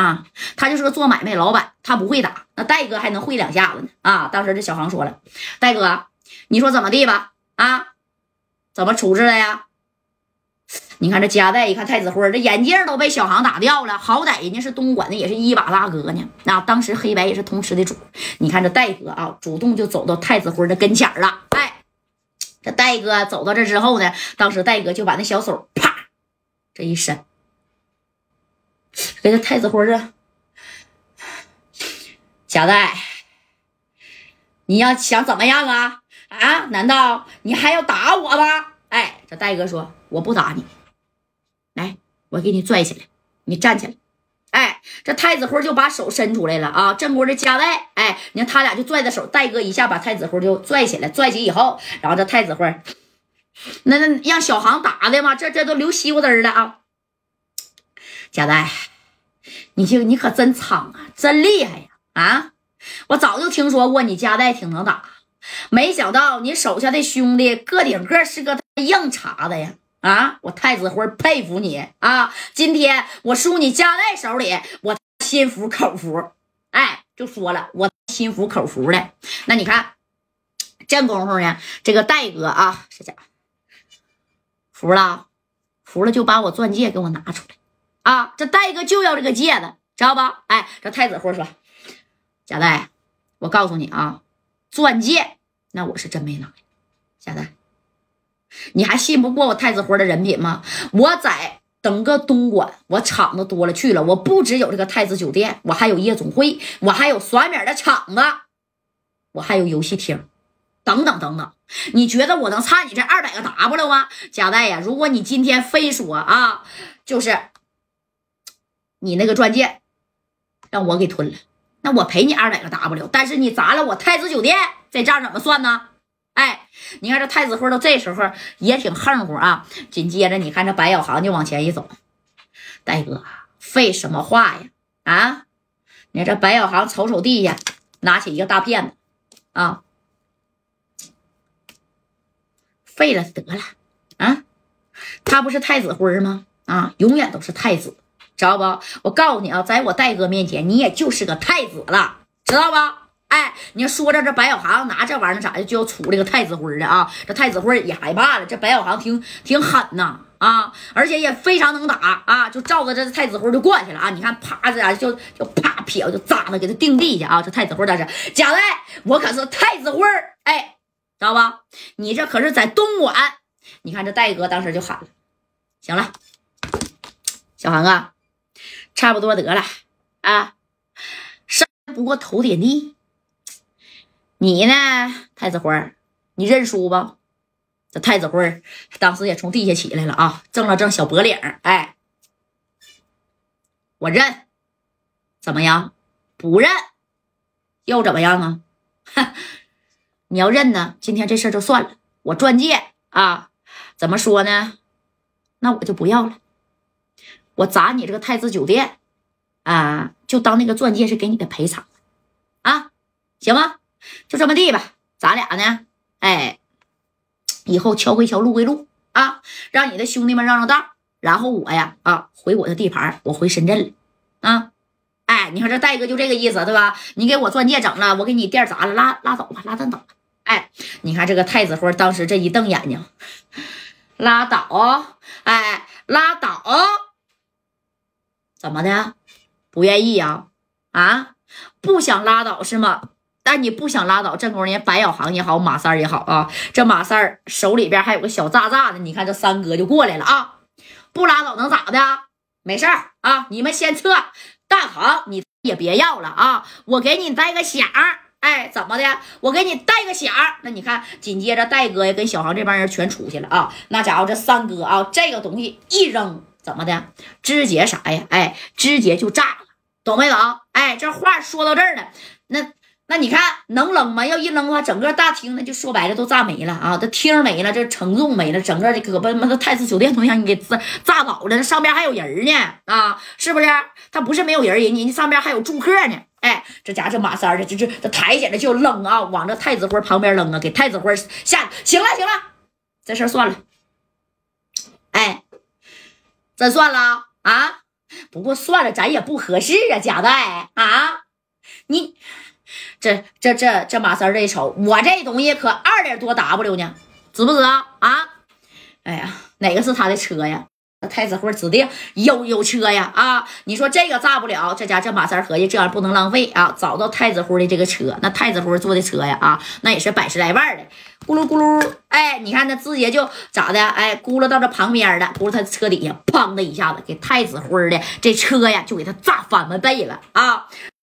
啊，他就是个做买卖老板，他不会打，那戴哥还能会两下子呢啊！当时这小航说了，戴哥，你说怎么地吧？啊，怎么处置的呀？你看这加代一看太子辉，这眼镜都被小航打掉了，好歹人家是东莞的，也是一把大哥呢。那当时黑白也是同吃的主，你看这戴哥啊，主动就走到太子辉的跟前了。哎，这戴哥走到这之后呢，当时戴哥就把那小手啪这一伸，给这太子辉这贾代，你要想怎么样啊？啊？难道你还要打我吗？哎，这戴哥说我不打你。来，我给你拽起来，你站起来。哎，这太子辉就把手伸出来了啊！正国的加代，哎，你看他俩就拽着手，戴哥一下把太子辉就拽起来，拽起以后，然后这太子辉，那那让小航打的嘛，这这都流西瓜汁了啊！加代，你就你可真苍啊，真厉害呀！啊，我早就听说过你加代挺能打，没想到你手下的兄弟个顶个是个硬茬子呀！啊！我太子辉佩服你啊！今天我输你家代手里，我心服口服。哎，就说了，我心服口服的。那你看，这功夫呢，这个戴哥啊，这家伙服了，服了就把我钻戒给我拿出来啊！这戴哥就要这个戒指，知道吧？哎，这太子辉说：“贾代，我告诉你啊，钻戒那我是真没拿。贾代。”你还信不过我太子辉的人品吗？我在整个东莞，我厂子多了去了。我不只有这个太子酒店，我还有夜总会，我还有甩米的厂子，我还有游戏厅，等等等等。你觉得我能差你这二百个 W 吗？贾代呀，如果你今天非说啊，就是你那个钻戒让我给吞了，那我赔你二百个 W。但是你砸了我太子酒店，这账怎么算呢？哎，你看这太子辉到这时候也挺横乎啊。紧接着，你看这白小航就往前一走，戴哥废什么话呀？啊，你看这白小航瞅瞅地下，拿起一个大片子啊，废了得了啊！他不是太子辉吗？啊，永远都是太子，知道不？我告诉你啊，在我戴哥面前，你也就是个太子了，知道吧？哎，你说着这白小航拿这玩意儿咋的就要处这个太子辉的啊？这太子辉也害怕了。这白小航挺挺狠呐啊，而且也非常能打啊，就照着这太子辉就过去了啊！你看，啪这就就啪撇就扎了，给他定地下啊！这太子辉当时贾代，我可是太子辉哎，知道吧？你这可是在东莞。你看这戴哥当时就喊了，行了，小航啊，差不多得了啊，山不过头点地。你呢，太子辉你认输吧。这太子辉当时也从地下起来了啊，正了正小脖领哎，我认，怎么样？不认，又怎么样啊？哼，你要认呢，今天这事就算了。我钻戒啊，怎么说呢？那我就不要了。我砸你这个太子酒店啊，就当那个钻戒是给你的赔偿啊，行吗？就这么地吧，咱俩呢？哎，以后桥归桥，路归路啊，让你的兄弟们让让道，然后我呀啊回我的地盘，我回深圳了啊！哎，你看这戴哥就这个意思，对吧？你给我钻戒整了，我给你店砸了，拉拉倒吧，拉倒吧。哎，你看这个太子辉当时这一瞪眼睛，拉倒，哎，拉倒，怎么的？不愿意呀？啊，不想拉倒是吗？但你不想拉倒，正宫人白小航也好，马三也好啊，这马三手里边还有个小炸炸的，你看这三哥就过来了啊，不拉倒能咋的？没事儿啊，你们先撤，大航你也别要了啊，我给你带个响哎，怎么的？我给你带个响那你看，紧接着戴哥呀跟小航这帮人全出去了啊，那家伙这三哥啊，这个东西一扔，怎么的？直接啥呀？哎，直接就炸了，懂没懂？哎，这话说到这儿了，那。那你看能扔吗？要一扔的话，整个大厅那就说白了都炸没了啊！这厅没了，这承重没了，整个这胳膊妈的太子酒店都让你给炸炸倒了。那上边还有人呢啊，是不是？他不是没有人，人家上边还有住客呢。哎，这家这马三的，这这这抬起来就扔啊，往这太子辉旁边扔啊，给太子辉吓。行了行了，这事算了。哎，那算了啊！不过算了，咱也不合适啊，贾代啊，你这这这这马三这一瞅，我这东西可二点多 W 呢，值不值啊？啊，哎呀，哪个是他的车呀？那太子辉指定有有车呀！啊，你说这个炸不了，这家这马三合计，这样不能浪费啊！找到太子辉的这个车，那太子辉坐的车呀，啊，那也是百十来万的，咕噜咕噜，哎，你看那直接就咋的？哎，咕噜到这旁边了，咕噜他车底下，砰的一下子，给太子辉的这车呀，就给他炸翻了背了啊！